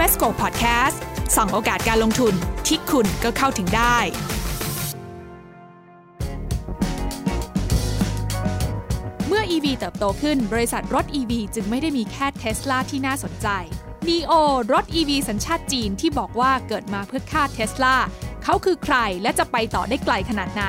Invesco Podcast ส่องโอกาสการลงทุนที่คุณก็เข้าถึงได้ เมื่อ EV เติบโตขึ้น บริษัทรถ EV จึงไม่ได้มีแค่ Tesla ที่น่าสนใจ NEO รถ EV สัญชาติจีนที่บอกว่าเกิดมาเพื่อฆ่า Tesla เขาคือใครและจะไปต่อได้ไกลขนาดไหน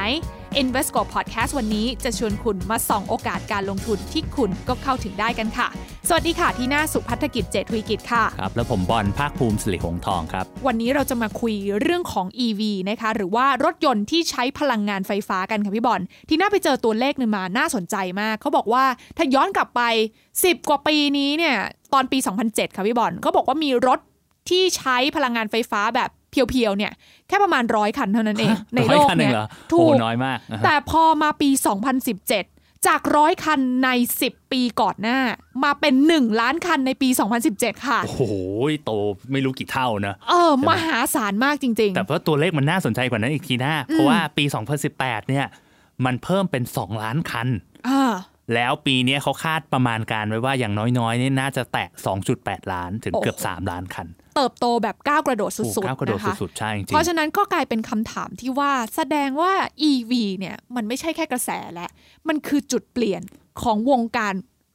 Invesco Podcast วันนี้จะชวนคุณมาส่องโอกาสการลงทุนที่คุณก็เข้าถึงได้กันค่ะ สวัสดีค่ะ ที่หน้าสุพัฒกิจเจตวีกิจค่ะ ครับ แล้วผมบอลภาคภูมิสิริหงษ์ทองครับ วันนี้เราจะมาคุยเรื่องของ EV นะคะ หรือว่ารถยนต์ที่ใช้พลังงานไฟฟ้ากันค่ะพี่บอลที่น่าไปเจอตัวเลขหนึ่งมาน่าสนใจมาก เขาบอกว่าถ้าย้อนกลับไป 10 กว่าปีนี้เนี่ยตอนปี 2007 ค่ะพี่บอลเขาบอกว่ามีรถที่ใช้พลังงานไฟฟ้าแบบ เพียวๆเนี่ยแค่ประมาณร้อยคันเท่านั้นเอง ในโลกร้อยคันเอเนี่งยเหรอถูโอ้กน้อยมากนะฮะแต่พอมาปี 2017 จากร้อยคันใน 10 ปีก่อนหน้า มาเป็น 1 ล้านคันในปี 2017 ค่ะ โอ้โหโตไม่รู้กี่เท่านะ เออ มหาศาลมากจริงแต่ว่าตัวเลขมันน่าสนใจกว่านั้นอีกทีนะเพราะว่าปี 2018 เนี่ย มันเพิ่มเป็น 2 ล้านคันๆอ่าแล้วปีเนี้ยเขาคาดประมาณการไว้ว่าอย่างน้อยๆเนี่ยน่าจะแตะ 2.8 ล้านถึงเกือบโอ้โห3ล้านคัน เติบโตแบบก้าวกระโดดสุโอ้ดก้าวกระๆโดดนะคะสุดๆใช่จริงเพราะฉะนั้นก็กลายเป็นคำถามที่ว่าแสดงว่า EV เนี่ยมันไม่ใช่แค่กระแสแล้วมันคือจุดเปลี่ยนของวงการ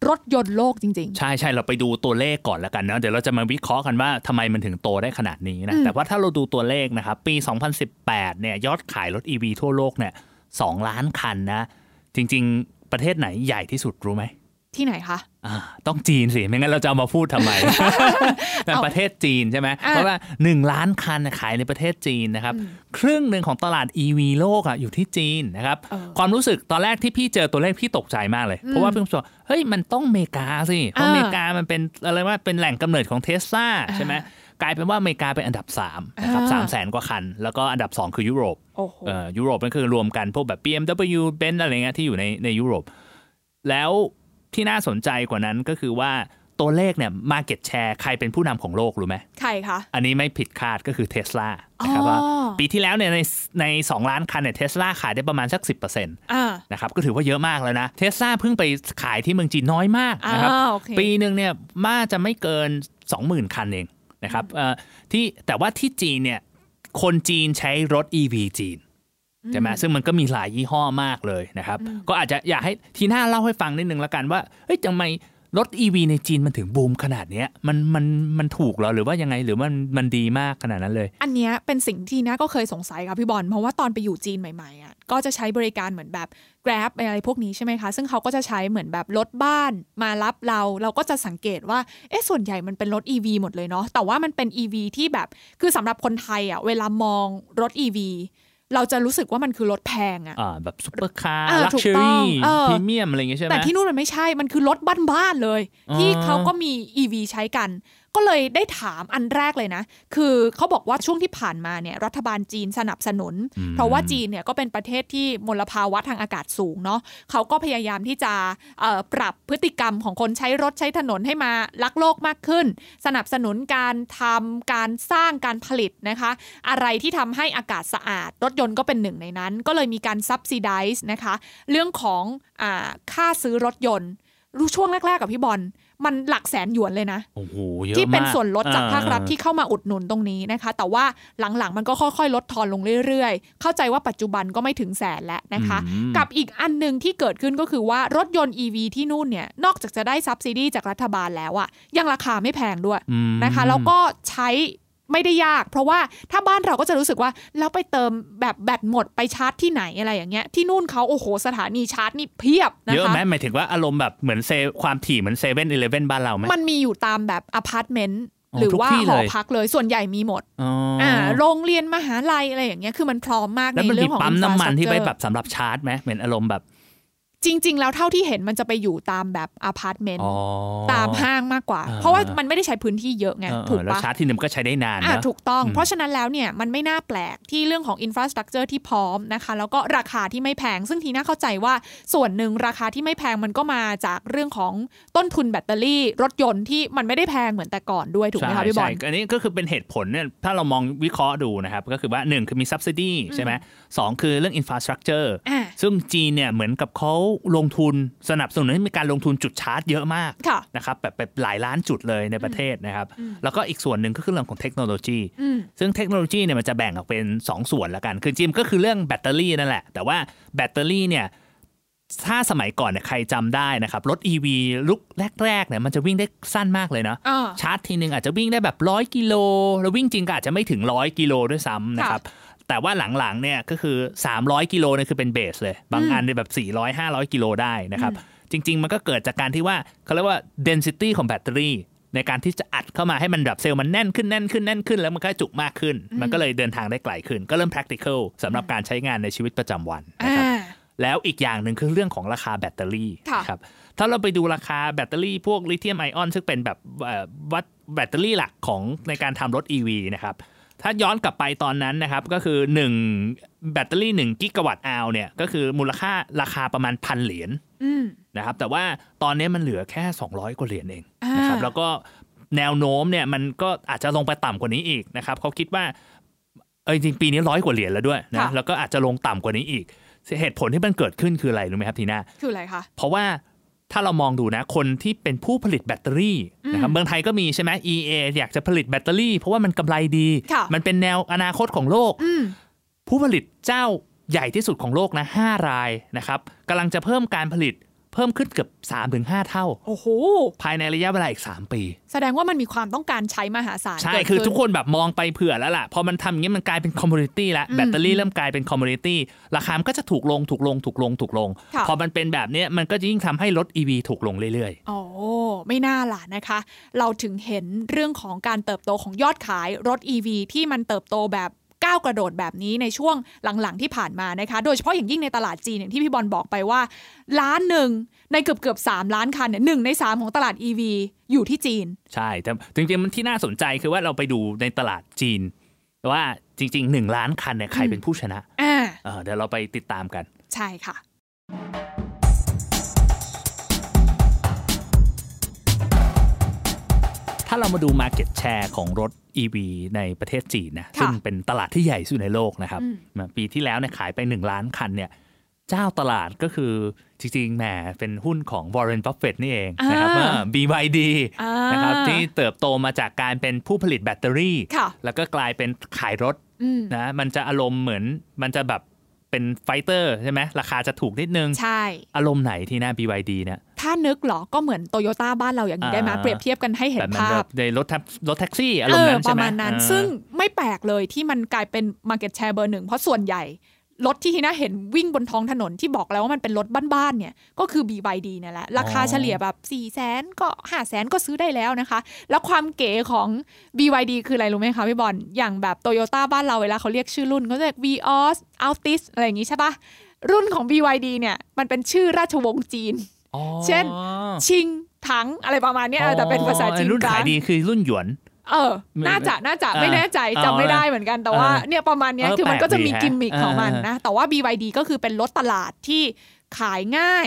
รถยนต์โลกจริงใช่ใช่เราไปดูตัวเลขก่อนแล้วกันเนาะเดี๋ยวเราจะมาวิเคราะห์กันว่าทำไมมันถึงโตได้ขนาดนี้นะอืมแต่ว่าถ้าเราดูตัวเลขนะครับปี 2018 เนี่ยยอดขายรถ EV ทั่วโลกเนี่ย2ล้านคันนะ จริง ๆ ประเทศไหนใหญ่ที่สุดรู้ไหมๆที่ไหนคะอ่า ต้องจีนสิ ไม่งั้นเราจะเอามาพูดทำไมแต่ประเทศจีนใช่ไหมอะเพราะว่า 1 ล้านคันน่ะขายในประเทศจีนนะครับ ครึ่งหนึ่งของตลาด EV โลกอะอยู่ที่จีนนะครับเออความรู้สึกตอนแรกที่พี่เจอตัวเลขพี่ตกใจมากเลย เพราะว่าพี่รู้สึกว่าเฮ้ยมันต้องอเมริกาสิ เพราะอ่าอเมริกามันเป็นอะไรว่าเป็นแหล่งกำเนิดของเทสลาใช่ไหมกลายเป็นว่าอเมริกาเป็นอันดับ3นะครับอ่าสามแสนกว่าคัน แล้วก็อันดับ 2 คือยุโรปโอ้โหเอ่อยุโรปนั่นคือรวมกันพวกแบบ BMW Benz อะไรเงี้ยที่อยู่ในในยุโรป แล้ว ที่น่าสนใจกว่านั้นก็คือว่าตัวเลขเนี่ย Market Share ใครเป็นผู้นำของโลกรู้ไหมใครคะ อันนี้ไม่ผิดคาดก็คือเท s l a นะครับอ๋อว่าปีที่แล้วเนี่ยในใน2ล้านคันเนี่ยเทสลาขายได้ประมาณสัก 10%นอ่าะครับก็ถือว่าเยอะมากแล้วนะเทสลาเพิ่งไปขายที่เมืองจีนน้อยมากนะครับอ่าโอเคปีหนึ่งเนี่ยมาจะไม่เกิน 20,000 คันเองนะครับเอ่อที่แต่ว่าที่จีนเนี่ยคนจีนใช้รถ EV จีน ใช่ไหมซึ่งมันก็มีหลายยี่ห้อมากเลยนะครับ ก็อาจจะอยากให้ทีหน้าเล่าให้ฟังนิดนึงแล้วกันว่าเฮ้ยทำไมรถ EV ในจีนมันถึงบูมขนาดเนี้ยมันมันมันถูกเหรอหรือว่ายังไงหรือว่ามันมันดีมากขนาดนั้นเลย อันเนี้ยเป็นสิ่งที่นะก็เคยสงสัยค่ะพี่บอลเพราะว่าตอนไปอยู่จีนใหม่ๆอะก็จะใช้บริการเหมือนแบบ Grab อะไรพวกนี้ใช่ไหมคะ ซึ่งเขาก็จะใช้เหมือนแบบรถบ้านมารับเรา เราก็จะสังเกตว่าเอ๊ะส่วนใหญ่มันเป็นรถ EV หมดเลยเนาะแต่ว่ามันเป็น EV ที่แบบคือสำหรับคนไทยอะเวลามองรถ EV เราจะรู้สึกว่ามันคือรถแพงอะอ่าแบบซุปเปอร์คาร์อ่า luxury ถูกต้องเออพรีเมียมอะไรอย่างเงี้ยใช่ไหมแต่ที่นู่นมันไม่ใช่มันคือรถบ้านๆเลยอ๋อที่เขาก็มี EV ใช้กัน ก็เลยได้ถามอันแรกเลยนะ คือเขาบอกว่าช่วงที่ผ่านมาเนี่ยรัฐบาลจีนสนับสนุน เพราะว่าจีนเนี่ยก็เป็นประเทศที่มลภาวะทางอากาศสูงเนาะเขาก็พยายามที่จะเอ่อปรับพฤติกรรมของคนใช้รถใช้ถนนให้มารักโลกมากขึ้น สนับสนุนการทำการสร้างการผลิตนะคะ อะไรที่ทำให้อากาศสะอาด รถยนต์ก็เป็นหนึ่งในนั้น ก็เลยมีการ subsidize นะคะ เรื่องของอาค่าซื้อรถยนต์รู้ช่วงแรก ๆ กับพี่บอล มันหลักแสนหยวนเลยนะโอ้โหเยอะที่เป็นมากส่วนลดจากอ่ภาครัฐที่เข้ามาอุดหนุนตรงนี้นะคะ แต่ว่าหลังๆมันก็ค่อยๆ ลดทอนลงเรื่อยๆ เข้าใจว่าปัจจุบันก็ไม่ถึงแสนแล้วนะคะอืมกับอีกอันหนึ่งที่เกิดขึ้นก็คือว่ารถยนต์ EV ที่นู่นเนี่ยนอกจากจะได้ subsidy จากรัฐบาลแล้วอะยังราคาไม่แพงด้วยอืมนะคะ แล้วก็ใช้ ไม่ได้ยาก เพราะว่าถ้าบ้านเราก็จะรู้สึกว่าแล้วไปเติมแบบแบตหมดไปชาร์จที่ไหนอะไรอย่างเงี้ยที่นู่นเขาโอ้โหสถานีชาร์จนี่เพียบนะเยอะคะไหมหมายถึงว่าอารมณ์แบบเหมือนเซความถี่เหมือนเซเว่นอีเลฟเว่นบ้านเราไหมมันมีอยู่ตามแบบอพาร์ตเมนต์อ๋อหรือทุกว่าที่หอเลยพักเลยส่วนใหญ่มีหมดอ๋อออ่าโรงเรียนมหาลัยอะไรอย่างเงี้ยคือมันพร้อมมากแล้วมันมีในเรื่องของปั๊มน้ำมันที่ไป infrastructure แบบสำหรับชาร์จไหมเหมือนอารมณ์แบบ จริง ๆ แล้วเท่าที่เห็นมันจะไปอยู่ตามแบบอพาร์ตเมนต์อ๋อตามห้างมากกว่าอ่า เพราะว่ามันไม่ได้ใช้พื้นที่เยอะไงเออเออถูกแล้วปะชาร์จทีนึงก็ใช้ได้นานอ่านะถูกต้องอืมเพราะฉะนั้นแล้วเนี่ยมันไม่น่าแปลกที่เรื่องของ infrastructure ที่พร้อมนะคะ แล้วก็ราคาที่ไม่แพง ซึ่งทีน่าเข้าใจว่าส่วนหนึ่งราคาที่ไม่แพงมันก็มาจากเรื่องของต้นทุนแบตเตอรี่ รถยนต์ที่มันไม่ได้แพงเหมือนแต่ก่อนด้วยถูกไหมคะพี่บอลใช่อันนี้ก็คือเป็นเหตุผลเนี่ยถ้าเรามองวิเคราะห์ดูนะครับก็คือว่า1คือมี subsidy ใช่ไหมสองคือเรื่อง infrastructure อ่าซึ่งจีนเนี่ยเหมือนกับเขาลงทุนสนับสนุนให้มีการลงทุนจุดชาร์จเยอะมากค่ะนะครับแบบแบบหลายายล้านจุดเลยในประเทศนะครับ แล้วก็อีกส่วนหนึ่งก็คือเรื่องของเทคโนโลยีอืมซึ่งเทคโนโลยีเนี่ยมันจะแบ่งออกเป็น 2 ส่วนละกัน คือจิมก็คือเรื่องแบตเตอรี่นั่นแหละ แต่ว่าแบตเตอรี่เนี่ยถ้าสมัยก่อนเนี่ยใครจำได้นะครับ รถ EV ลุกแรกๆเนี่ยมันจะวิ่งได้สั้นมากเลยเนาะอ่าชาร์จทีนึงอาจจะวิ่งได้แบบร้อยกิโลแล้ววิ่งจริงก็อาจจะไม่ถึงร้อยกิโลด้วยซ้ำนะครับ แต่ว่าหลังๆเนี่ยก็คือ 300 กิโลเนี่ยคือเป็นเบสเลย บางอันเนี่ยแบบ 400 500 กิโลได้นะครับ จริง ๆ มันก็เกิดจากการที่ว่าเขาเรียกว่า density ของแบตเตอรี่ในการที่จะอัดเข้ามาให้มันแบบเซลล์มันแน่นขึ้นแน่นขึ้นแน่นขึ้น แล้วมันก็จุมากขึ้น มันก็เลยเดินทางได้ไกลขึ้น ก็เริ่ม practical สำหรับการใช้งานในชีวิตประจำวันนะอ่าครับแล้วอีกอย่างหนึ่งคือเรื่องของราคาแบตเตอรี่ค่ะครับถ้าเราไปดูราคาแบตเตอรี่พวกลิเธียมไอออนซึ่งเป็นแบบเอ่อวัดแบตเตอรี่หลักของในการทำรถ EV นะครับ ถ้าย้อนกลับไปตอนนั้นนะครับ ก็คือ 1 แบตเตอรี่ 1 กิกะวัตต์อาวเนี่ย ก็คือมูลค่าราคาประมาณพันเหรียญอืมนะครับ แต่ว่าตอนนี้มันเหลือแค่ 200 กว่าเหรียญเองอ่านนะครับ แล้วก็แนวโน้มเนี่ยมันก็อาจจะลงไปต่ำกว่านี้อีกนะครับเขาคิดว่าเออจริงๆปีนี้ร้อยกว่าเหรียญแล้วด้วยนะแล้วก็อาจจะลงต่ำกว่านี้อีก เหตุผลที่มันเกิดขึ้นคืออะไรรู้ไหมครับทีน่าคืออะไรคะเพราะว่า ถ้าเรามองดูนะคนที่เป็นผู้ผลิตแบตเตอรี่นะครับเมืองไทยก็มีใช่ไหม EA อยากจะผลิตแบตเตอรี่ เพราะว่ามันกำไรดีค่ะมันเป็นแนวอนาคตของโลกอืมผู้ผลิตเจ้าใหญ่ที่สุดของโลกนะ5รายนะครับกำลังจะเพิ่มการผลิต เพิ่มขึ้นเกือบ3-5เท่า โอ้โห ภายในระยะเวลาอีก 3 ปี แสดงว่ามันมีความต้องการใช้มหาศาลใช่เกิดคือขึ้นทุกคนแบบมองไปเผื่อแล้วล่ะ พอมันทำอย่างนี้มันกลายเป็น commodity แล้วอืมแบตเตอรี่เริ่มกลายเป็น commodityราคามันก็จะถูกลงถูกลงถูกลงถูกลงค่ะพอมันเป็นแบบเนี้ยมันก็จะยิ่งทำให้รถ EV ถูกลงเรื่อยโอ้ไม่น่าล่ะนะคะ เราถึงเห็นเรื่องของการเติบโตของยอดขายรถ EV ที่มันเติบโตแบบ ก้าวกระโดดแบบนี้ในช่วงหลังๆที่ผ่านมานะคะ โดยเฉพาะอย่างยิ่งในตลาดจีนอย่างที่พี่บอลบอกไปว่า ล้านหนึ่งในเกือบเกือบๆสามล้านคันเนี่ยหนึ่งในสามของตลาด EV อยู่ที่จีนๆใช่แต่จริงๆมันที่น่าสนใจคือว่าเราไปดูในตลาดจีนว่าจริง ๆ 1 ล้านคันเนี่ยใครเป็นผู้ชนะอ่าเออเดี๋ยวเราไปติดตามกัน ใช่ค่ะถ้าเรามาดู Market Share ของรถ EV ในประเทศจีนนะค่ะซึ่งเป็นตลาดที่ใหญ่ที่สุดในโลกนะครับอืมปีที่แล้วเนี่ยขายไป 1 ล้านคันเนี่ยเจ้าตลาดก็คือจริงๆแหมเป็นหุ้นของ Warren Buffett นี่เองนะครับอ่าอ่า BYD อ่านะครับที่เติบโตมาจากการเป็นผู้ผลิตแบตเตอรี่ค่ะแล้วก็กลายเป็นขายรถอืมนะมันจะอารมณ์เหมือนมันจะแบบ เป็น fighter ใช่ไหมราคาจะถูกนิดนึง ใช่ อารมณ์ไหนที่หน้า BYD เนี่ยถ้านึกเหรอ ก็เหมือนโตโยต้าบ้านเราอย่างนี้ได้ไหมอ่าเปรียบเทียบกันให้เห็นภาพแบบมันแบบในรถแท็กรถแท็กซี่อารมณ์นั้นใช่ไหมประมาณนั้นอ่าซึ่งไม่แปลกเลยที่มันกลายเป็น Market Share เบอร์หนึ่งเพราะส่วนใหญ่ รถที่ทีน่าเห็นวิ่งบนท้องถนนที่บอกแล้วว่ามันเป็นรถบ้านๆเนี่ย ก็คือ BYD เนี่ยแหละราคาเฉลี่ยแบบ4ี่แสนก็5้าแสนก็ซื้อได้แล้วนะคะ แล้วความเก๋ของ BYD คืออะไรรู้ไหมคะพี่บอลอย่างแบบโตโยต้าบ้านเราเวลาเขาเรียกชื่อรุ่นเขาจะเรียก Vios Altis อะไรอย่างงี้ใช่ปะรุ่นของ BYD เนี่ยมันเป็นชื่อราชวงศ์จีนอ๋อเช่น ชิงถังอะไรประมาณเนี้ยเออแต่เป็นภาษาจีนรุ่นกลาขางยดีคือรุ่นหยวน เออ น่าจะ น่าจะ ไม่แน่ใจเออจำไม่ได้เหมือนกัน แต่ว่าเออเนี่ย ประมาณเนี้ยเออคือมันก็จะมีแปลกดีกิมมิคฮะของมันเออนะ แต่ว่า BYD ก็คือเป็นรถตลาดที่ขายง่าย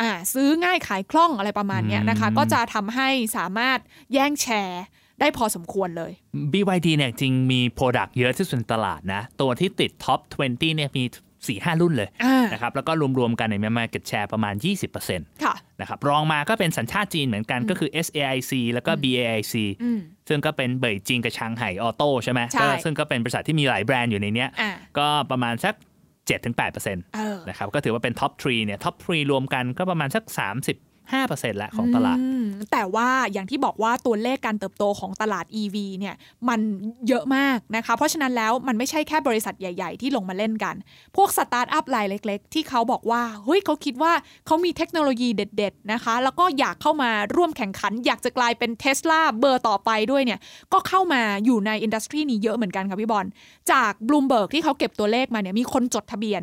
อ่า ซื้อง่ายขายคล่องอะไรประมาณเนี้ยนะคะ ก็จะทำให้สามารถแย่งแชร์ได้พอสมควรเลย BYD เนี่ยจริงมี product เยอะที่สุดในตลาดนะ ตัวที่ติด top 20 เนี่ยมี4 5รุ่นเลยอ่านะครับแล้วก็รวมๆกันเนี่ยมี market share ประมาณ 20%ค่ะนะครับรองมาก็เป็นสัญชาติจีนเหมือนกันก็คือ SAIC แล้วก็ BAIC อืม ซึ่งก็เป็น Beijing กับ Shanghai Auto ใช่ไหมใช่ก็ซึ่งก็เป็นบริษัทที่มีหลายแบรนด์อยู่ในเนี้ย อ่าก็ประมาณสัก 7-8%เออนะครับ ก็ถือว่าเป็น top 3เนี่ย top 3รวมกันก็ประมาณสัก 35%ละของตลาดอืมแต่ว่าอย่างที่บอกว่าตัวเลขการเติบโตของตลาด EV เนี่ยมันเยอะมากนะคะ เพราะฉะนั้นแล้วมันไม่ใช่แค่บริษัทใหญ่ๆ ที่ลงมาเล่นกัน พวกสตาร์ทอัพรายเล็กๆ ที่เขาบอกว่าเฮ้ยเขาคิดว่าเขามีเทคโนโลยีเด็ดๆนะคะ แล้วก็อยากเข้ามาร่วมแข่งขัน อยากจะกลายเป็นเทสลาเบอร์ต่อไปด้วยเนี่ยก็เข้ามาอยู่ใน industry นี้เยอะเหมือนกันค่ะพี่บอลจากบลูมเบิร์กที่เขาเก็บตัวเลขมาเนี่ยมีคนจดทะเบียน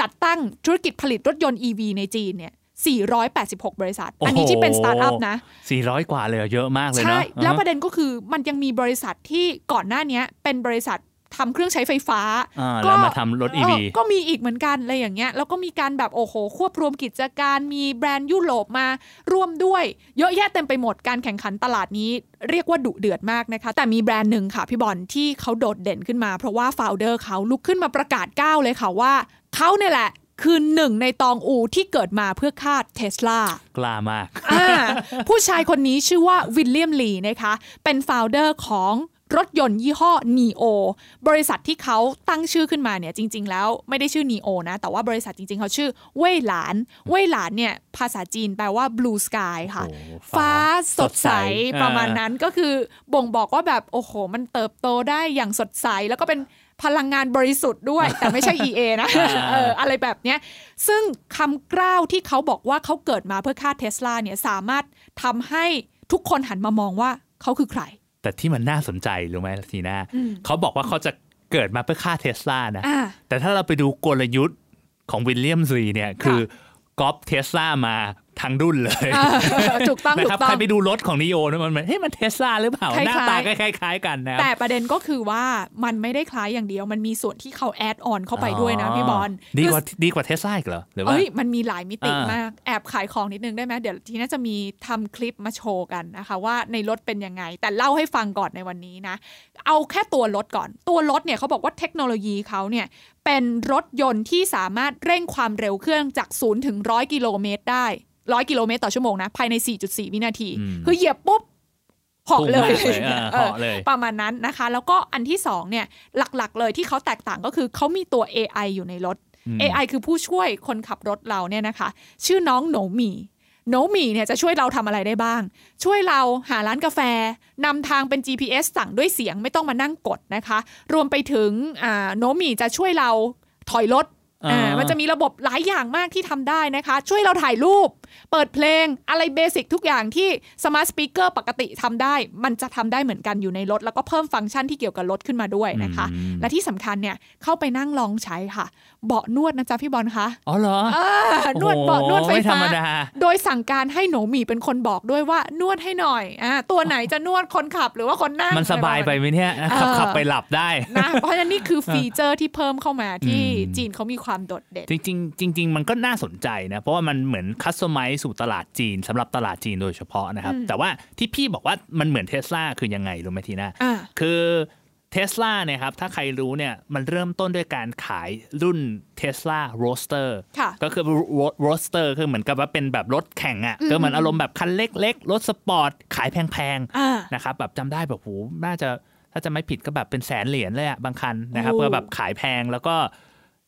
จัดตั้งธุรกิจผลิตรถยนต์ EV ในจีนเนี่ย 486 บริษัท อันนี้ที่เป็นสตาร์ทอัพนะ 400 กว่าเลยเยอะมากเลยใช่เนาะแล้วประเด็นก็คือมันยังมีบริษัทที่ก่อนหน้าเนี้ยเป็นบริษัททำเครื่องใช้ไฟฟ้าอ่าแล้วมาทำรถ EV เออก็มีอีกเหมือนกันอะไรอย่างเงี้ย แล้วก็มีการแบบโอ้โห ควบรวมกิจการ มีแบรนด์ยุโรปมาร่วมด้วย เยอะแยะเต็มไปหมด การแข่งขันตลาดนี้เรียกว่าดุเดือดมากนะคะ แต่มีแบรนด์หนึ่งค่ะ พี่บอลที่เขาโดดเด่นขึ้นมา เพราะว่า founder เขาลุกขึ้นมาประกาศกร้าวเลยค่ะว่าเขาเนี่ยแหละ คือหนึ่งในตองอูที่เกิดมาเพื่อฆ่าเทสลากล้ามากอ่าผู้ชายคนนี้ชื่อว่าวิลเลียมลีนะคะ เป็น founder ของรถยนต์ยี่ห้อ NEO บริษัทที่เขาตั้งชื่อขึ้นมาเนี่ยจริง ๆ แล้วไม่ได้ชื่อ NIO นะ แต่ว่าบริษัทจริง ๆ เขาชื่อเว่ยหลาน เว่ยหลานเนี่ยภาษาจีนแปลว่า blue sky ค่ะโอ้ฟ้าสดใสสดใสประมาณอ่านั้นก็คือบ่งบอกว่าแบบ โอ้โห มันเติบโตได้อย่างสดใสแล้วก็เป็น พลังงานบริสุทธิ์ด้วย แต่ไม่ใช่ EA นะเอออะไรแบบเนี้ยซึ่งคำกล้าวที่เขาบอกว่าเขาเกิดมาเพื่อฆ่าเทสลาเนี่ยสามารถทำให้ทุกคนหันมามองว่าเขาคือใคร แต่ที่มันน่าสนใจรู้ไหมทีน่าอืมเขาบอกว่าเขาจะเกิดมาเพื่อฆ่าเทสลานะอ่าแต่ถ้าเราไปดูกลยุทธ์ของวิลเลียมลีเนี่ยคือก๊อปเทสลามา ทั้งดุ้นเลยเออถูกต้องนะถูกต้องครับใครไปดูรถของ NIO นะมันเหมือนเฮ้ยมันเทสลาหรือเปล่าคล้ายๆหน้าตาคล้ายๆกันนะครับแต่ประเด็นก็คือว่ามันไม่ได้คล้ายอย่างเดียว มันมีส่วนที่เขา add on เข้าไปด้วยนะพี่บอลดีกว่าคือดีกว่าเทสลาอีกเหรอหรือว่าเอ้ยมันมีหลายมิติอ่ามาก แอบขายของนิดนึงได้ไหมเดี๋ยวทีน่าจะมีทำคลิปมาโชว์กันนะคะ ว่าในรถเป็นยังไง แต่เล่าให้ฟังก่อนในวันนี้นะ เอาแค่ตัวรถก่อน ตัวรถเนี่ยเขาบอกว่าเทคโนโลยีเขาเนี่ยเป็นรถยนต์ที่สามารถเร่งความเร็วเครื่องจาก0ถึง100 กิโลเมตรได้ 100กิโลเมตรต่อชั่วโมงนะ ภายใน 4.4 วินาทีอืมคือเหยียบปุ๊บเหาะเลยพุ่งมากเลยอ่าเออเหาะเลยประมาณนั้นนะคะ แล้วก็อันที่สองเนี่ยหลักๆเลยที่เขาแตกต่างก็คือเขามีตัว AI อยู่ในรถอืม AI คือผู้ช่วยคนขับรถเราเนี่ยนะคะ ชื่อน้องโหนมีโหนมีเนี่ยจะช่วยเราทำอะไรได้บ้าง ช่วยเราหาร้านกาแฟนำทางเป็น GPS สั่งด้วยเสียงไม่ต้องมานั่งกดนะคะ รวมไปถึงอ่า NOMI จะช่วยเราถอยรถ อ่าอ่ามันจะมีระบบหลายอย่างมากที่ทำได้นะคะ ช่วยเราถ่ายรูป เปิดเพลงอะไร basic ทุกอย่างที่ smart speaker ปกติทำได้ มันจะทำได้เหมือนกันอยู่ในรถ แล้วก็เพิ่มฟังก์ชันที่เกี่ยวกับรถขึ้นมาด้วยนะคะอืมและที่สำคัญเนี่ยเข้าไปนั่งลองใช้ค่ะ เบาะนวดนะจ๊ะพี่บอลคะอ๋อเหรออ่านวดเบาะนวดไฟไม่ธรฟ้ารมดาโดยสั่งการให้ NOMI เป็นคนบอกด้วยว่านวดให้หน่อยอ่าตัวไหนจะนวดคนขับหรือว่าคนนั่งมันสบายไปไหมเนี่ยขับเออขับไปหลับได้นะเพราะฉะนั้นนี่คือฟีเจอร์ที่เพิ่มเข้ามาที่อืมจีนเขามีความโดดเด่น จริงๆจริง ๆ มันก็น่าสนใจนะ เพราะว่ามันเหมือน customize สู่ตลาดจีนสำหรับตลาดจีนโดยเฉพาะนะครับอืมแต่ว่าที่พี่บอกว่ามันเหมือนเทสลาคือยังไงรู้ไหมทีน่าอ่าคือเทสลาเนี่ยครับถ้าใครรู้เนี่ยมันเริ่มต้นด้วยการขายรุ่น Tesla Roadster ค่ะก็คือ Roadster คือเหมือนกับว่าเป็นแบบรถแข่งอะ่ะอืมก็เหมือนอารมณ์แบบคันเล็กๆ รถสปอร์ต ขายแพงอ่าๆนะครับแบบจำได้แบบโหน่าจะถ้าจะไม่ผิดก็แบบเป็นแสนเหรียญเลยอะบางคันนะครับโอ้เพื่อแบบขายแพงแล้วก็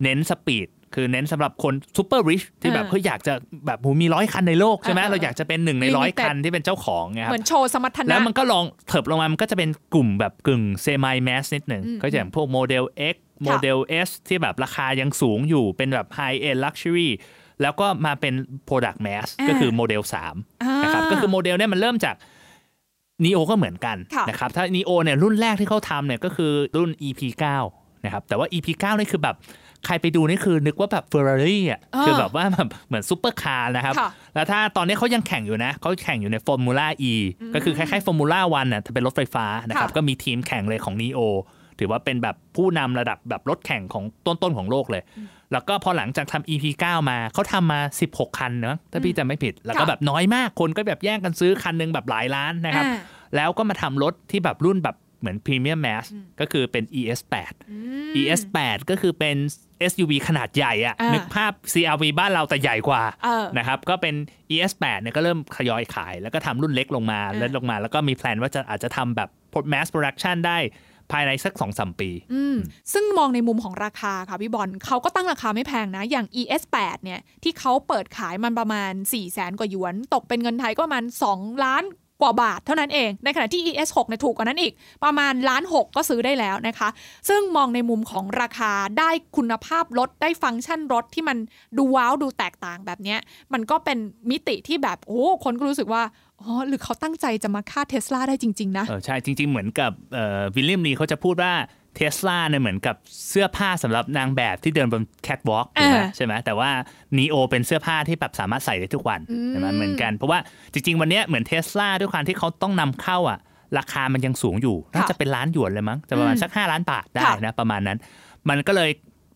เน้น speed คือเน้นสำหรับคน super rich ที่แบบอ่าเฮ้ยอยากจะแบบโหมีร้อยคันในโลกใช่ไหมอ่าเราอยากจะเป็นหนึ่งในร้อย Limited คันที่เป็นเจ้าของไงครับเหมือนโชว์สมรรถนะ แล้วมันก็ลองเถิบลงมา มันก็จะเป็นกลุ่มแบบกึ่งเซม i แมสนิดหนึ่งอืมก็อย่างพวกโมเดล X โมเดล S ที่แบบราคายังสูงอยู่เป็นแบบ High End Luxury แล้วก็มาเป็น Product Mass อ่าก็คือโมเดลอ่า3นะครับก็คือโมเดลเนี่ยมันเริ่มจาก Neo ก็เหมือนกันค่ะนะครับถ้า Neo เนี่ยรุ่นแรกที่เขาทำเนี่ยก็คือรุ่น EP 9นะครับแต่ว่า EP 9นี่คือแบบ ใครไปดูนี่คือนึกว่าแบบ Ferrari อะอ่าคือแบบว่าแบบเหมือนซูเปอร์คาร์นะครับค่ะแล้วถ้าตอนนี้เขายังแข่งอยู่นะเขาแข่งอยู่ในฟอร์มูล่า E ก็คือคล้ายๆฟอร์มูล่าวันน่ะแต่เป็นรถไฟฟ้านะครับค่ะก็มีทีมแข่งเลยของ Neo ถือว่าเป็นแบบผู้นำระดับแบบรถแข่งของต้นๆของโลกเลย แล้วก็พอหลังจากทำ EP 9 มาเขาทำมา 16 คันเนอะถ้าพี่จำไม่ผิด แล้วก็ค่ะแบบน้อยมากคนก็แบบแย่งกันซื้อคันหนึงแบบหลายล้านนะครับอ่าแล้วก็มาทำรถที่แบบรุ่นแบบ เหมือนพรีเมียมแมสก็คือเป็น ES8 อืม ES8 ก็คือเป็น SUV ขนาดใหญ่อะอ่านึนึกภาพ CRV บ้านเราแต่ใหญ่กว่าเออนะครับก็เป็น ES8 เนี่ยก็เริ่มทยอยขาย แล้วก็ทำรุ่นเล็กลงมาอ่าเล็กลงมา แล้วก็มีแพลนว่าจะอาจจะทำแบบ mass production ได้ภายในสัก2อสปีอืมซึ่งมองในมุมของราคาค่ะพี่บอลเขาก็ตั้งราคาไม่แพงนะ อย่าง ES8 เนี่ยที่เขาเปิดขายมันประมาณ 4 0 0แสนกว่าหยวน ตกเป็นเงินไทยก็ประมาณ 2 ล้าน กว่าบาทเท่านั้นเอง ในขณะที่ ES6 เนี่ยถูกกว่านั้นอีก ประมาณล้านหกก็ซื้อได้แล้วนะคะ ซึ่งมองในมุมของราคาได้คุณภาพรถได้ฟังก์ชันรถที่มันดูว้าวดูแตกต่างแบบนี้มันก็เป็นมิติที่แบบโอ้คนก็รู้สึกว่าอ๋อหรือเขาตั้งใจจะมาฆ่าเทสลาได้จริง ๆ นะ เออใช่ จริง ๆ เหมือนกับวิลเลียมลีเขาจะพูดว่า เทสลาเนี่ยเหมือนกับเสื้อผ้าสำหรับนางแบบที่เดินบนแคทวอล์กอ่าใช่ไหมแต่ว่า Neo เป็นเสื้อผ้าที่แบบสามารถใส่ได้ทุกวันอืมใช่ไหมเหมือนกัน เพราะว่าจริง ๆ วันเนี้ยเหมือนเทสลาด้วยความที่เขาต้องนำเข้าอะ ราคามันยังสูงอยู่ น่าจะเป็นล้านหยวนเลยมั้งจะประมาณอืมสัก 5 ล้านบาทได้ค่ะนะ ประมาณนั้น มันก็เลย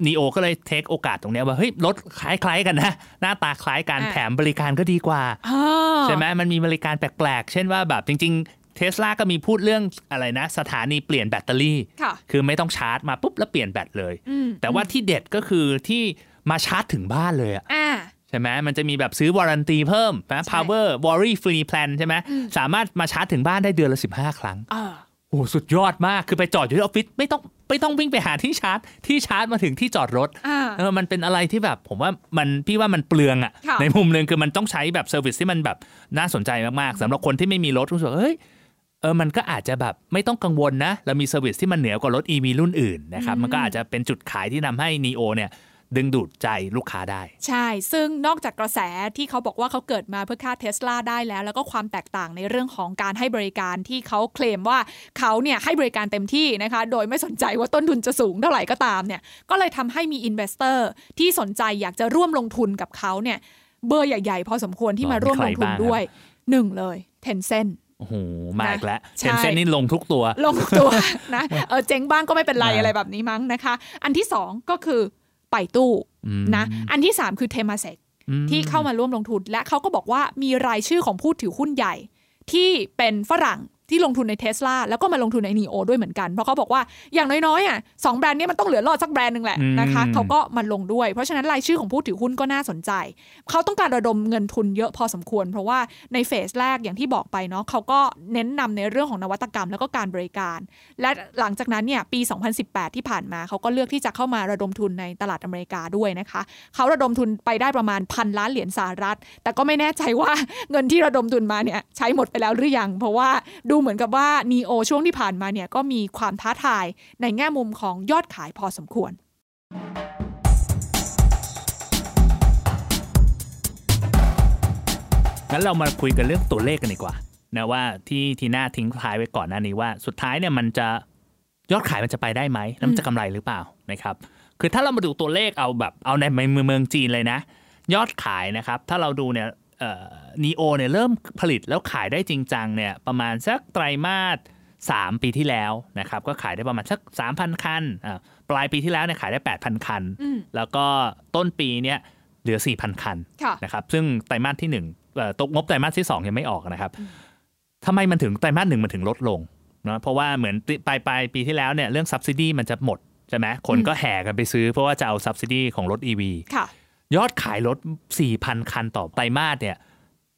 Neo ก็เลยเทคโอกาสตรงเนี้ยว่าเฮ้ยรถคล้ายๆกันนะ หน้าตาคล้ายกันอ่าแถมบริการก็ดีกว่าอ่าใช่ไหมมันมีบริการแปลกๆ เช่นว่าแบบจริงๆ เทสลาก็มีพูดเรื่องอะไรนะ สถานีเปลี่ยนแบตเตอรี่ค่ะคือไม่ต้องชาร์จมาปุ๊บแล้วเปลี่ยนแบตเลยอืมแต่ว่าที่เด็ดก็คือที่มาชาร์จถึงบ้านเลยอะอ่าใช่ไหมมันจะมีแบบซื้อวารันตีเพิ่มนะใช่ power worry free plan ใช่ไหมสามารถมาชาร์จถึงบ้านได้เดือนละ 15 ครั้งเออโอ้สุดยอดมากคือไปจอดอยู่ที่ออฟฟิศไม่ต้องไม่ต้องวิ่งไปหาที่ชาร์จ ที่ชาร์จมาถึงที่จอดรถอ่าเออมันเป็นอะไรที่แบบ ผมว่ามันพี่ว่ามันเปลืองอะค่ะ ในมุมหนึ่งคือมันต้องใช้แบบ service ที่มันแบบน่าสนใจมากๆสำหรับคนที่ไม่มีรถรู้สึกว่าเฮ้ยเออมันก็อาจจะแบบไม่ต้องกังวลนะ เรามี service ที่มันเหนือกว่ารถ EV รุ่นอื่นนะครับมันก็อาจจะเป็นจุดขายที่ทำให้ NIO เนี่ยดึงดูดใจลูกค้าได้ ใช่ ซึ่งนอกจากกระแสที่เขาบอกว่าเขาเกิดมาเพื่อฆ่าเทสลาได้แล้ว แล้วก็ความแตกต่างในเรื่องของการให้บริการที่เขาเคลมว่าเขาเนี่ยให้บริการเต็มที่นะคะ โดยไม่สนใจว่าต้นทุนจะสูงเท่าไหร่ก็ตามเนี่ย ก็เลยทำให้มี investor ที่สนใจอยากจะร่วมลงทุนกับเขาเนี่ยเบอร์ใหญ่ ๆ พอสมควรที่มาร่วมลงทุนด้วยหนึ่งเลย Tencent โอ้โหมาอีกแล้วใช่ Tencent นี่ลงทุกตัว ลงตัวนะเออเจ๊งบ้างก็ไม่เป็นไรอ่าอะไรแบบนี้มั้งนะคะ อันที่สองก็คือ Baidu อืมนะ อันที่สามคือเทมาเซกอืมที่เข้ามาร่วมลงทุนและเขาก็บอกว่ามีรายชื่อของผู้ถือหุ้นใหญ่ ที่เป็นฝรั่ง ที่ลงทุนในเทสลาแล้วก็มาลงทุนใน n ีโอด้วยเหมือนกัน เพราะเขาบอกว่าอย่างน้อยๆอะสองแบรนด์เนี้มันต้องเหลือรอดสักแบรนด์หนึ่งแหละนะคะเขาก็มาลงด้วย เพราะฉะนั้นรายชื่อของผู้ถือหุ้นก็น่าสนใจ เขาต้องการระดมเงินทุนเยอะพอสมควร เพราะว่าในเฟสแรกอย่างที่บอกไปเนาะเขาก็เน้นนำในเรื่องของนวัตกรรมแล้วก็การบริการ และหลังจากนั้นเนี่ยปี 2018 ที่ผ่านมาเขาก็เลือกที่จะเข้ามาระดมทุนในตลาดอเมริกาด้วยนะคะเขาระดมทุนไปได้ประมาณพันล้านเหรียญสหรัฐ แต่ก็ไม่แน่ใจว่าเงินที่ระดมทุนมาเนี่ยใช้หมดไปแล้วหรือยัง เพราะว่าดูเหมือนกับว่านีโอช่วงที่ผ่านมาเนี่ยก็มีความท้าทายในแง่มุมของยอดขายพอสมควร งั้นเรามาคุยกันเรื่องตัวเลขกันดีกว่านะว่าที่ทีน่าทิ้งท้ายไว้ก่อนหน้านี้ว่า สุดท้ายเนี่ยมันจะยอดขายมันจะไปได้ไหมแล้วมันจะกำไรหรือเปล่านะครับคือถ้าเรามาดูตัวเลขเอาแบบเอาในเมืองจีนเลยนะ ยอดขายนะครับ ถ้าเราดูเนี่ย นีโอเนี่ยเริ่มผลิตแล้วขายได้จริงจังเนี่ยประมาณสักไตรมาส3 ปีที่แล้วนะครับก็ขายได้ประมาณสัก 3,000 คันอ่าปลายปีที่แล้วเนี่ยขายได้ 8,000 คันอืมแล้วก็ต้นปีเนี่ยเหลือ 4,000 คันค่ะนะครับซึ่งไตรมาสที่1เอ่อตกงบไตรมาสที่ 2 ยังไม่ออกนะครับทำไมมันถึงไตรมาสหนึ่งมันถึงลดลงเนาะเพราะว่าเหมือนปลายปลายปีที่แล้วเนี่ยเรื่อง subsidy มันจะหมดใช่ไหมคนก็แห่กันไปซื้อเพราะว่าจะเอา subsidy ของรถ EV ค่ะ ยอดขายรถ 4,000 คันต่อไตรมาสเนี่ย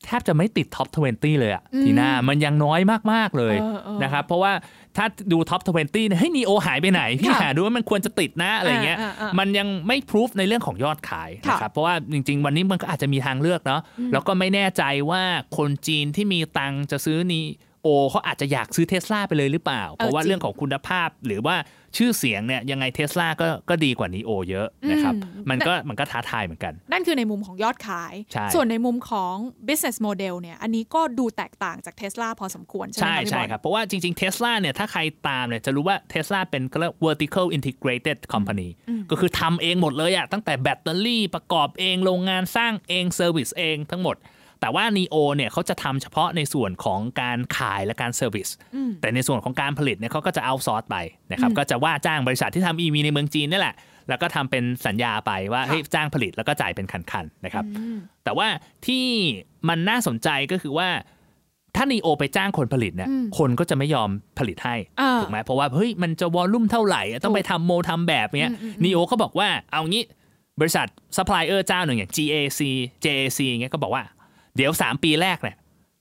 แทบจะไม่ติด top 20 เลยอะอืมทีหน้ามันยังน้อยมาก ๆ เลยเออเออนะครับ เพราะว่าถ้าดู top 20เนี่ยเฮ้ย NIO หายไปไหน พี่ค่ะหาดูว่ามันควรจะติดนะอะไรเงี้ยอ่าอ่าอ่ามันยังไม่พิสูจน์ในเรื่องของยอดขายค่ะนะครับเพราะว่าจริง ๆ วันนี้มันก็อาจจะมีทางเลือกเนาะแล้วก็ไม่แน่ใจว่าคนจีนที่มีตังค์จะซื้อ NIO เขาอาจจะอยากซื้อเทสลาไปเลยหรือเปล่า เพราะว่าจริงเรื่องของคุณภาพหรือว่าชื่อเสียงเนี่ยยังไงเทสลาก็ก็ดีกว่า NIO เยอะนะครับอืมมันก็มันก็ท้าทายเหมือนกัน นั่นคือในมุมของยอดขายใช่ส่วนในมุมของ business model เนี่ยอันนี้ก็ดูแตกต่างจากเท s l a พอสมควร ใช่ไหมใช่คะพี่ใช่บอลคครับ เพราะว่าจริงๆ Tesla เนี่ยถ้าใครตามเนี่ยจะรู้ว่า Tesla เป็นก็เรียก vertical integrated company ก็คือทำเองหมดเลยอะตั้งแต่แบตเตอรี่ประกอบเองโรงงานสร้างเอง service เองทั้งหมด แต่ว่า NIO เนี่ยเขาจะทำเฉพาะในส่วนของการขายและการ service แต่ในส่วนของการผลิตเนี่ยเขาก็จะ outsource ไปนะครับก็จะว่าจ้างบริษัทที่ทำ EV ในเมืองจีนนี่แหละแล้วก็ทำเป็นสัญญาไปว่าค่ะเฮ้ยจ้างผลิตแล้วก็จ่ายเป็นคันๆนะครับ แต่ว่าที่มันน่าสนใจก็คือว่าถ้านีโอไปจ้างคนผลิตเนี่ยอืมคนก็จะไม่ยอมผลิตให้อ่าถูกไหมเพราะว่าเฮ้ยมันจะ volume เท่าไหร่อะต้องไปทำโมทำแบบเนี้ยอืมอืมอืมนีโอเขาบอกว่าเอางี้บริษัทซัพพลายเออร์เจ้าหนึ่งอย่าง GAC JAC เงี้ยก็บอกว่า เดี๋ยว 3 ปีแรกเนี่ย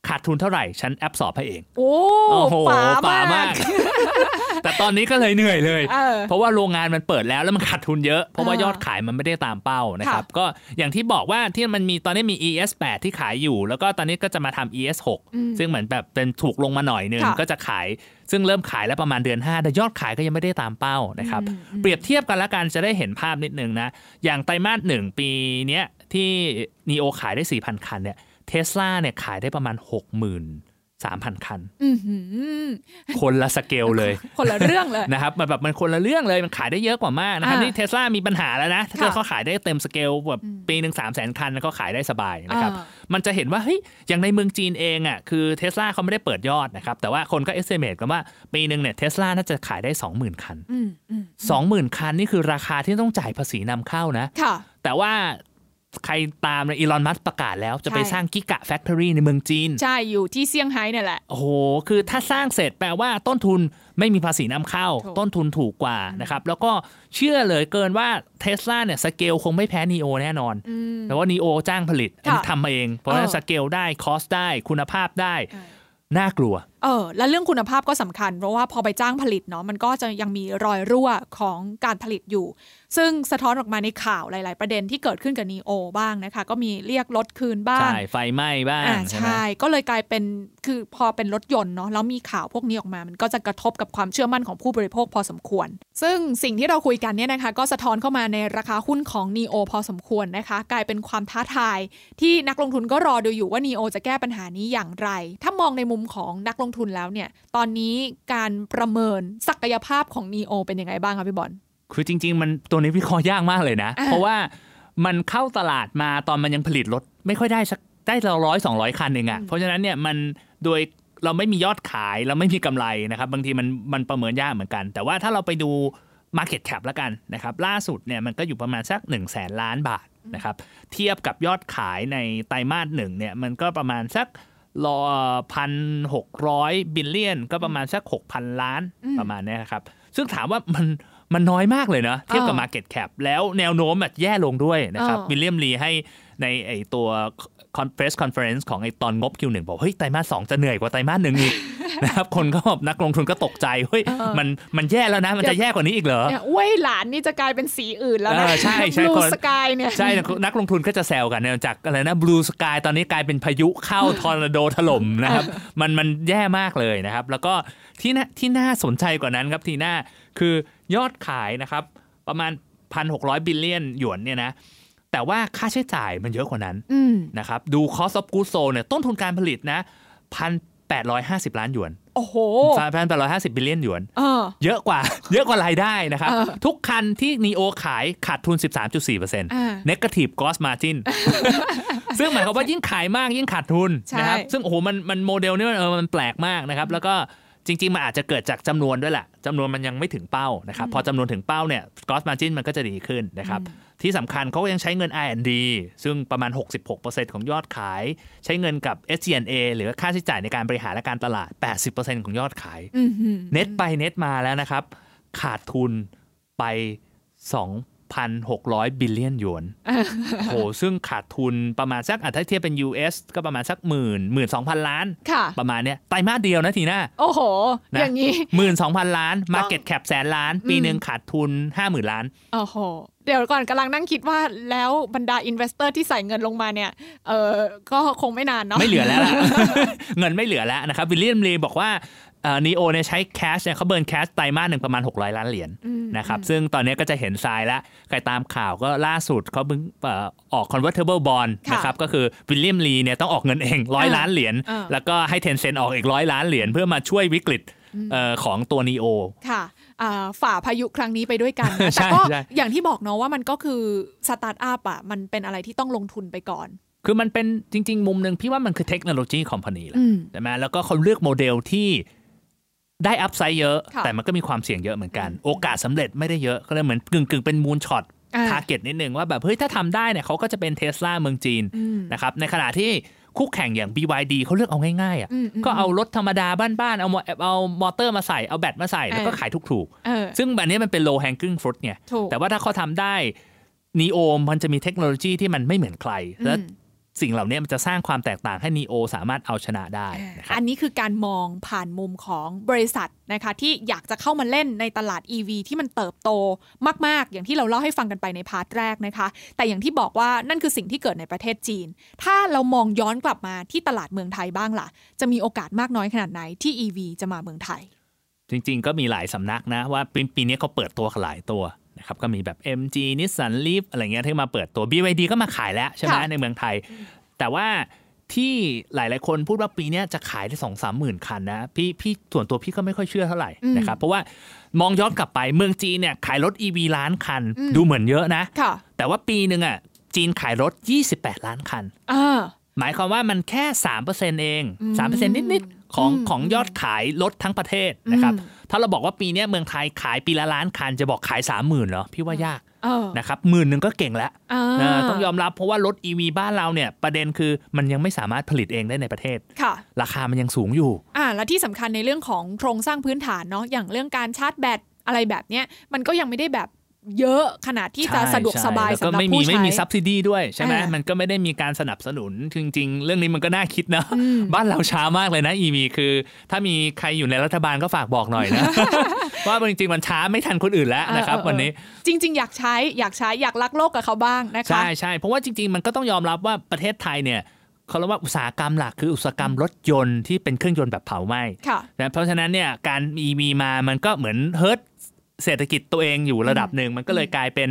ขาดทุนเท่าไหร่ ฉัน absorb ให้เอง โอ้โอ้โหป๋าป๋ามามากกแต่ตอนนี้ก็เลยเหนื่อยเลยเออเพราะว่าโรงงานมันเปิดแล้วแล้วมันขาดทุนเยอะ เพราะว่าอ่ายยอดขายมันไม่ได้ตามเป้านะครับ ก็อย่างที่บอกว่าที่มันมีตอนนี้มี ES 8ที่ขายอยู่ แล้วก็ตอนนี้ก็จะมาทำ ES อืม6ซึ่งเหมือนแบบเป็นถูกลงมาหน่อยหนึงค่ะก็จะขาย ซึ่งเริ่มขายแล้วประมาณเดือน 5 แต่ยอดขายก็ยังไม่ได้ตามเป้านะครับอืมอืมเปรียบเทียบกันแล้วกันจะได้เห็นภาพนิดนึงนะ อย่างไตรมาสหนึ่งปีเนี้ยที่นีโอขายได้4,000คันเนี่ย เทสลาเนี่ยขายได้ประมาณ63,000 คันอื้อหือคนละสเกลเลย คนละเรื่องเลยนะครับมันแบบมันคนละเรื่องเลยมันขายได้เยอะกว่ามากนะครับอ่านี่เทสลามีปัญหาแล้วนะถ้าเกิดค่ะเขาขายได้เต็มสเกลแบบปีหนึ่งสามแสนคันก็ขายได้สบายนะครับอ่ามันจะเห็นว่าเฮ้ยอย่างในเมืองจีนเองอะคือเทสลาเขาไม่ได้เปิดยอดนะครับแต่ว่าคนก็เอสเ m เมตกันว่าปีหนึ่งเนี่ยเทสลาน่าจะขายได้ 20,000 คันอืมอืม20,000 คันนี่คือราคาที่ต้องจ่ายภาษีนำเข้านะค่ะแต่ว่า ใครตามเนี่ยอีลอนมัสก์ประกาศแล้วจะไปใช่สร้าง Gigafactory ในเมืองจีน ใช่ อยู่ที่เซี่ยงไฮ้เนี่ยแหละ โอ้โห คือถ้าสร้างเสร็จแปลว่าต้นทุนไม่มีภาษีนำเข้าถูกต้นทุนถูกกว่านะครับ แล้วก็เชื่อเหลือเกินว่าเทสลาเนี่ยสเกลคงไม่แพ้นีโอแน่นอนอืมแต่ว่านีโอจ้างผลิตอันนี้ค่ะทำมาเอง เพราะฉะนั้นเออสเกลได้ cost ได้คุณภาพได้เออน่ากลัวเออและเรื่องคุณภาพก็สำคัญ เพราะว่าพอไปจ้างผลิตเนาะมันก็จะยังมีรอยรั่วของการผลิตอยู่ ซึ่งสะท้อนออกมาในข่าวหลาย ๆ ประเด็นที่เกิดขึ้นกับนีโอบ้างนะคะ ก็มีเรียกรถคืนบ้าง ใช่ ไฟไหม้บ้างอ่าใช่ไหมใช่ ก็เลยกลายเป็นคือพอเป็นรถยนต์เนาะแล้วมีข่าวพวกนี้ออกมา มันก็จะกระทบกับความเชื่อมั่นของผู้บริโภคพอสมควร ซึ่งสิ่งที่เราคุยกันเนี่ยนะคะ ก็สะท้อนเข้ามาในราคาหุ้นของ NEO พอสมควรนะคะ กลายเป็นความท้าทาย ที่นักลงทุนก็รอดูอยู่ว่า NEO จะแก้ปัญหานี้อย่างไร ถ้ามองในมุมของนักลงทุนแล้วเนี่ย ตอนนี้การประเมินศักยภาพของ NEO เป็นยังไงบ้างคะพี่บอลคือจริง ๆ มันตัวนี้วิเคราะห์ยากมากเลยนะอ่าเพราะว่ามันเข้าตลาดมาตอนมันยังผลิตรถ ไม่ค่อยได้สักได้เราร้อยสองร้อยคันเองอะเพราะฉะนั้นเนี่ยมันโดยเราไม่มียอดขายเราไม่มีกำไรนะครับบางทีมันมันประเมินยากเหมือนกัน แต่ว่าถ้าเราไปดู Market Cap แล้วกันนะครับล่าสุดเนี่ยมันก็อยู่ประมาณสัก1นึ่งแสนล้านบาทนะครับเทียบกับยอดขายในไตรมาสหนึ่งเนี่ยมันก็ประมาณสัก รอพันหกร้อย billion ก็ประมาณสักหกพันล้านอืมประมาณเนี้ยครับ ซึ่งถามว่ามันมันน้อยมากเลยนะ เทียบกับเออ Market Cap แล้วแนวโน้มแบบแย่ลงด้วยนะครับเออวิลเลียมลีให้ในไอตัว press conference ของไอตอนงบ Q1 บอก เฮ้ย ไตรมาสสองจะเหนื่อยกว่าไตรมาสหนึ่งอีก นะครับคนก็แบบนักลงทุนก็ตกใจเฮ้ยเออมันมันแย่แล้วนะ มันจะแย่กว่านี้อีกเหรอเนี่ยเว่ยหลายนี่จะกลายเป็นสีอื่นแล้วนะเออใช่ใช่ blue คน sky เนี่ยใช่นักลงทุนก็จะแซวกันเนี่ยจากอะไรนะ blue sky ตอนนี้กลายเป็นพายุเข้าทอร์นาโดถล่มนะครับมันมันแย่มากเลยนะครับ แล้วก็ที่น่าที่น่าสนใจกว่านั้นครับทีน่าคือยอดขายนะครับประมาณ 1,600 billion หยวนเนี่ยนะแต่ว่าค่าใช้จ่ายมันเยอะกว่านั้นอืมนะครับดู cost of goods sold เนี่ยต้นทุนการผลิตนะ 1,850 ล้านหยวน โอ้โห1,850 billion หยวนเออเยอะกว่า เยอะกว่ารายได้นะครับเออทุกคันที่ NIO ขายขาดทุน 13.4%อ่า negative gross margin ซึ่งหมายความว่ายิ่งขายมากยิ่งขาดทุนใช่นะครับ ซึ่งโอ้โหมันมันโมเดลนี้มันเออมันแปลกมากนะครับ แล้วก็ จริง ๆ มันอาจจะเกิดจากจำนวนด้วยแหละจำนวนมันยังไม่ถึงเป้านะครับพอจำนวนถึงเป้าเนี่ย gross margin มันก็จะดีขึ้นนะครับที่สำคัญเขาก็ยังใช้เงิน R&D ซึ่งประมาณ 66%ของยอดขาย ใช้เงินกับ SG&A หรือค่าใช้จ่ายในการบริหารและการตลาด 80%ของยอดขายอืมหืมเน็ตไปเน็ตมาแล้วนะครับ ขาดทุนไป 2,600 บิลเลียนหยวนโหซึ่งขาดทุนประมาณสักอะถ้าเทียบเป็น US ก็ประมาณสักหมื่นหมื่นสองพันล้านค่ะประมาณเนี้ยไตรมาสเดียวนะทีน่าโอ้โหนะอย่างนี้หมื่นสองพันล้าน Market Cap แสนล้าน ปีอืมหนึ่งขาดทุนห้าหมื่นล้าน โอ้โห เดี๋ยวก่อนกำลังนั่งคิดว่าแล้วบรรดา investor ที่ใส่เงินลงมาเนี่ย เออก็คงไม่นานเนาะ ไม่เหลือแล้วล่ะเงินไม่เหลือแล้วนะครับ วิลเลียมลีบอกว่า นีโอเนี่ยใช้ cash เนี่ยเขา burn cash ไตรมาสหนึ่งประมาณ 600 ล้านเหรียญอืมนะครับซึ่งตอนนี้ก็จะเห็นทรายแล้วใครตามข่าวก็ล่าสุดเขาเพิ่งเอ่อออก convertible bond ค่ะนะครับก็คือวิลเลียมลีเนี่ยต้องออกเงินเองร้อยอ่าล้านเหรียญอ่าแล้วก็ให้เทนเซนออกอีกร้อยล้านเหรียญเพื่อมาช่วยวิกฤตเอ่อของตัวนีโอค่ะอ่าฝ่าพายุครั้งนี้ไปด้วยกันนะใช่แต่ก็ใช่อย่างที่บอกเนาะว่ามันก็คือสตาร์ทอัพอะมันเป็นอะไรที่ต้องลงทุนไปก่อนคือมันเป็นจริง ๆ มุมหนึ่งพี่ว่ามันคือ technology company แหละอืมใช่ไหมแล้วก็เขาเลือกโมเดลที่ ได้ upside เยอะค่ะแต่มันก็มีความเสี่ยงเยอะเหมือนกัน โอกาสสำเร็จไม่ได้เยอะก็เลยเหมือนกึ่งกึ่งๆเป็น moonshot อ่า target นิดนึงว่าแบบเฮ้ยถ้าทำได้เนี่ยเขาก็จะเป็นเทสลาเมืองจีนอืมนะครับในขณะที่คู่แข่งอย่าง BYD เขาเลือกเอาง่ายๆอะอืมอืมก็เอารถธรรมดาบ้านๆ เอามอเอามอเตอร์มาใส่ เอาแบตมาใส่ แล้วก็เออขายถูกเออๆซึ่งแบบนี้มันเป็น low hanging fruit ไงถูกแต่ว่าถ้าเขาทำได้นีโอมันจะมีเทคโนโลยีที่มันไม่เหมือนใคร และอืม สิ่งเหล่านี้มันจะสร้างความแตกต่างให้นีโอสามารถเอาชนะได้นะครับอันนี้คือการมองผ่านมุมของบริษัทนะคะที่อยากจะเข้ามาเล่นในตลาด EV ที่มันเติบโตมาก ๆ อย่างที่เราเล่าให้ฟังกันไปใน part แรกนะคะ แต่อย่างที่บอกว่านั่นคือสิ่งที่เกิดในประเทศจีน ถ้าเรามองย้อนกลับมาที่ตลาดเมืองไทยบ้างล่ะ จะมีโอกาสมากน้อยขนาดไหนที่ EV จะมาเมืองไทย จริง ๆ ก็มีหลายสำนักนะว่าปีปีนี้เขาเปิดตัวหลายตัว นะครับก็มีแบบ MG Nissan Leaf อะไรเงี้ยที่มาเปิดตัว BYD ก็มาขายแล้วใช่ไหมค่ะในเมืองไทย แต่ว่าที่หลาย ๆ คนพูดว่าปีเนี้ยจะขายได้สองสามหมื่นคันนะพี่พี่ส่วนตัวพี่ก็ไม่ค่อยเชื่อเท่าไหร่อืมนะครับเพราะว่ามองย้อนกลับไปเมืองจีนเนี่ยขายรถ EV ล้านคันอืมดูเหมือนเยอะนะค่ะแต่ว่าปีหนึ่งอะจีนขายรถ 28 ล้านคันอ่าหมายความว่ามันแค่ 3%เองอืม3%นิด ๆ ของอืมของยอดขายรถทั้งประเทศนะครับอืม ถ้าเราบอกว่าปีเนี้ยเมืองไทยขายปีละล้านคันจะบอกขาย 30,000เหรอพี่ว่ายากเออนะครับหมื่นหนึ่งก็เก่งแล้วอ่าเออต้องยอมรับเพราะว่ารถ EV บ้านเราเนี่ยประเด็นคือมันยังไม่สามารถผลิตเองได้ในประเทศค่ะราคามันยังสูงอยู่อ่าและที่สำคัญในเรื่องของโครงสร้างพื้นฐานเนาะอย่างเรื่องการชาร์จแบตอะไรแบบเนี้ยมันก็ยังไม่ได้แบบ เยอะขนาดที่จะใช่สะดวกสบายใช่แล้วสำก็หรับไม่มีผู้ใช้ไม่มี sub sidy ด้วยใช่ไหมอ่ามัมันก็ไม่ได้มีการสนับสนุนจริง ๆ เรื่องนี้มันก็น่าคิดนะอืมบ้านเราช้ามากเลยนะ EV คือ ถ้ามีใครอยู่ในรัฐบาลก็ฝากบอกหน่อยนะ ว่าจริง ๆ มันช้าไม่ทันคนอื่นแล้วนะครับเออเออวันนี้จริง ๆ อยากใช้อยากใช้อยากรักโลกกับเขาบ้างนะคะใช่ใช่เพราะว่าจริง ๆ มันก็ต้องยอมรับว่าประเทศไทยเนี่ยเขาเรียกว่าอุตสาหกรรมหลักคืออุตสาหกรรมรถยนต์ที่เป็นเครื่องยนต์แบบเผาไหม้ค่ะนะเพราะฉะนั้นเนี่ยการ EV มามันก็เหมือน hurt เศรษฐกิจตัวเองอยู่ระดับหนึ่งมันก็เลยกลายเป็น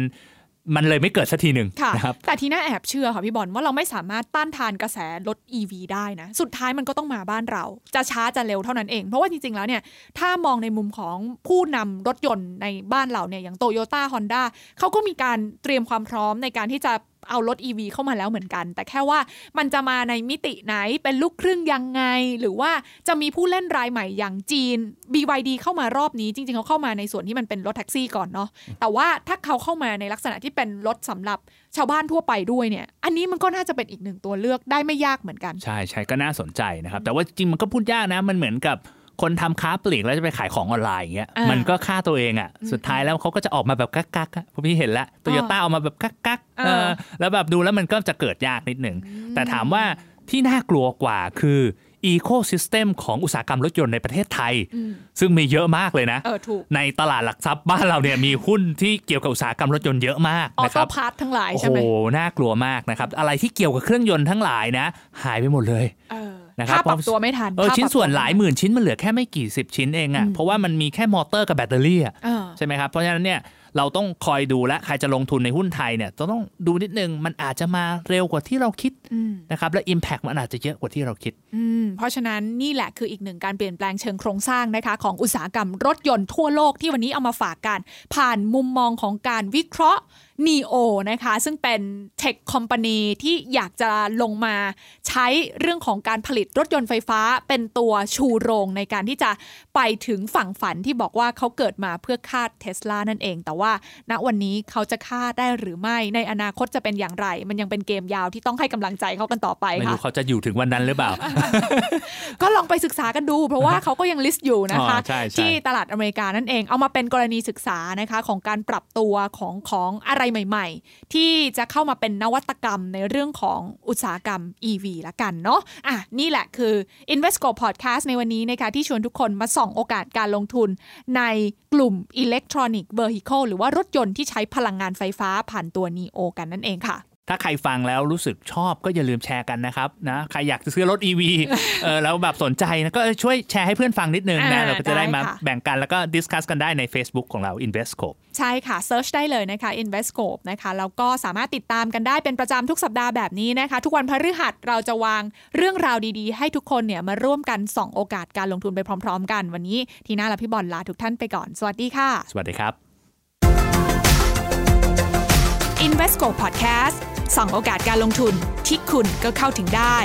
มันเลยไม่เกิดสักทีหนึ่งค่ะนะครับแต่ที่น่าแอบเชื่อค่ะพี่บอลว่าเราไม่สามารถต้านทานกระแสรถ EV ได้นะสุดท้ายมันก็ต้องมาบ้านเรา จะช้าจะเร็วเท่านั้นเอง เพราะว่าจริง ๆ แล้วเนี่ยถ้ามองในมุมของผู้นำรถยนต์ในบ้านเราเนี่ยอย่างโตโยต้าฮอนด้าเขาก็มีการเตรียมความพร้อมในการที่จะ เอารถ EV เข้ามาแล้วเหมือนกัน แต่แค่ว่ามันจะมาในมิติไหนเป็นลูกครึ่งยังไง หรือว่าจะมีผู้เล่นรายใหม่อย่างจีน BYD เข้ามารอบนี้จริง ๆเขาเข้ามาในส่วนที่มันเป็นรถแท็กซี่ก่อนเนาะแต่ว่าถ้าเขาเข้ามาในลักษณะที่เป็นรถสำหรับชาวบ้านทั่วไปด้วยเนี่ยอันนี้มันก็น่าจะเป็นอีกหนึ่งตัวเลือกได้ไม่ยากเหมือนกัน ใช่ใช่ก็น่าสนใจนะครับแต่ว่าจริงมันก็พูดยากนะมันเหมือนกับ คนทำค้าปลีกแล้วจะไปขายของออนไลน์อย่างเงี้ยอ่ามัมันก็ฆ่าตัวเองอะสุดท้ายแล้วเขาก็จะออกมาแบบกักกักๆอะพอพี่เห็นแล้วโตโยต้าออกมาแบบกักกักๆเออเออแล้วแบบดูแล้วมันก็จะเกิดยากนิดหนึ่งแต่ถามว่าที่น่ากลัวกว่าคือ ecosystem ของอุตสาหกรรมรถยนต์ในประเทศไทยอืมซึ่งมีเยอะมากเลยนะเออถูกในตลาดหลักทรัพย์บ้านเราเนี่ยมีหุ้นที่เกี่ยวกับอุตสาหกรรมรถยนต์เยอะมาก auto นะครับ part ทั้งหลายโอ้โหใช่ไหมน่ากลัวมากนะครับ อะไรที่เกี่ยวกับเครื่องยนต์ทั้งหลายนะหายไปหมดเลยเออ นะครับถ้าปรับตัวไม่ทันเออถ้าปรับตัวชิ้นส่วนหลายหมื่นชิ้นมันเหลือแค่ไม่กี่สิบชิ้นเองอะ่ะเพราะว่ามันมีแค่มอเตอร์กับแบตเตอรี่อะเออใช่ไหมครับเพราะฉะนั้นเนี่ยเราต้องคอยดูและใครจะลงทุนในหุ้นไทยเนี่ยต้องดูนิดนึงมันอาจจะมาเร็วกว่าที่เราคิดอืมนะครับและ Impact มันอาจจะเยอะกว่าที่เราคิดอืมเพราะฉะนั้นนี่แหละคืออีกหนึ่งการเปลี่ยนแปลงเชิงโครงสร้างนะคะของอุตสาหกรรมรถยนต์ทั่วโลกที่วันนี้เอามาฝากกัน ผ่านมุมมองของการวิเคราะห์ NEO นะคะซึ่งเป็นเทคคอมพานีที่อยากจะลงมาใช้เรื่องของการผลิตรถยนต์ไฟฟ้าเป็นตัวชูโรงในการที่จะไปถึงฝั่งฝันที่บอกว่าเขาเกิดมาเพื่อฆ่าเทสลานั่นเอง แต่ว่าณวันนี้เขาจะฆ่าได้หรือไม่ในอนาคตจะเป็นอย่างไร มันยังเป็นเกมยาวที่ต้องให้กำลังใจเขากันต่อไปไม่ค่ะรู้เขาจะอยู่ถึงวันนั้นหรือเปล่า ก็ลองไปศึกษากันดู เพราะว่าเขาก็ยังลิสต์อยู่นะคะอ๋อใช่ใช่ที่ตลาดอเมริกานั่นเองเอามาเป็นกรณีศึกษานะคะของการปรับตัวของของอะไรใหม่ ๆ ที่จะเข้ามาเป็นนวัตกรรมในเรื่องของอุตสาหกรรม EV ละกันเนาะอะนี่แหละคือ Invesco Podcast ในวันนี้นะคะที่ชวนทุกคนมาส่องโอกาสการลงทุนในกลุ่ม Electronic Vehicle หรือว่ารถยนต์ที่ใช้พลังงานไฟฟ้าผ่านตัว NEO กันนั่นเองค่ะ ถ้าใครฟังแล้วรู้สึกชอบก็อย่าลืมแชร์กันนะครับนะใครอยากจะซื้อรถ EV เออแล้วแบบสนใจนะก็ช่วยแชร์ให้เพื่อนฟังนิดนึงนะอ่าเราก็จะได้มาได้ค่ะแบ่งกันแล้วก็ discuss กันได้ใน Facebook ของเรา Investscope ใช่ค่ะ search ได้เลยนะคะ Investscope นะคะแล้วก็สามารถติดตามกันได้เป็นประจำทุกสัปดาห์แบบนี้นะคะ ทุกวันพฤหัสเราจะวางเรื่องราวดีๆ ให้ทุกคนเนี่ยมาร่วมกันส่องโอกาสการลงทุนไปพร้อม ๆ กันวันนี้ทีน่าและพี่บอลลาทุกท่านไปก่อน สวัสดีค่ะ สวัสดีครับ Investco Podcast ส่องโอกาสการลงทุนที่คุณก็เข้าถึงได้